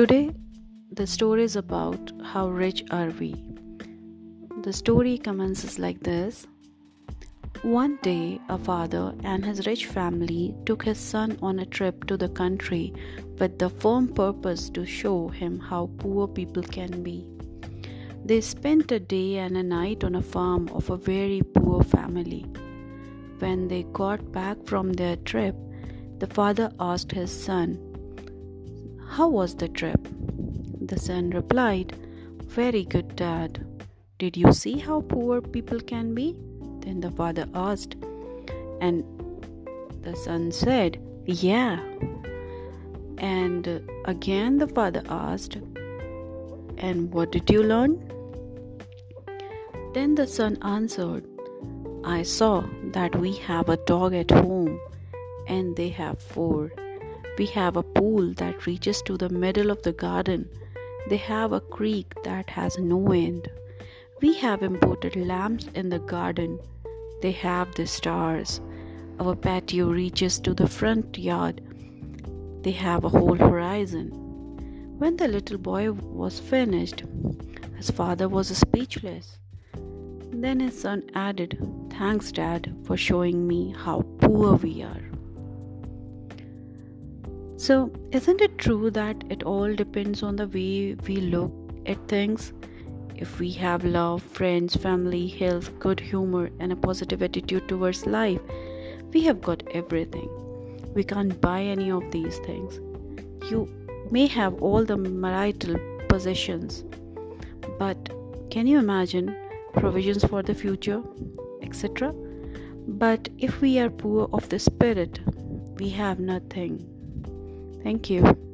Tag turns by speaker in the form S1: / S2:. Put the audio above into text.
S1: Today, the story is about how rich are we. The story commences like this One day, a father and his rich family took his son on a trip to the country with the firm purpose to show him how poor people can be. They spent a day and a night on a farm of a very poor family. When they got back from their trip, the father asked his son, How was the trip? The son replied, Very good, Dad. Did you see how poor people can be? Then the father asked, and the son said, Yeah. And again the father asked, And what did you learn? Then the son answered, I saw that we have a dog at home and they have four. We have a pool that reaches to the middle of the garden. They have a creek that has no end. We have imported lamps in the garden. They have the stars. Our patio reaches to the front yard. They have a whole horizon. When the little boy was finished, his father was speechless. Then his son added, Thanks, Dad, for showing me how poor we are. So, isn't it true that it all depends on the way we look at things? If we have love, friends, family, health, good humor, and a positive attitude towards life, we have got everything. We can't buy any of these things. You may have all the marital possessions, but can you imagine provisions for the future, etc.? But if we are poor of the spirit, we have nothing. Thank you.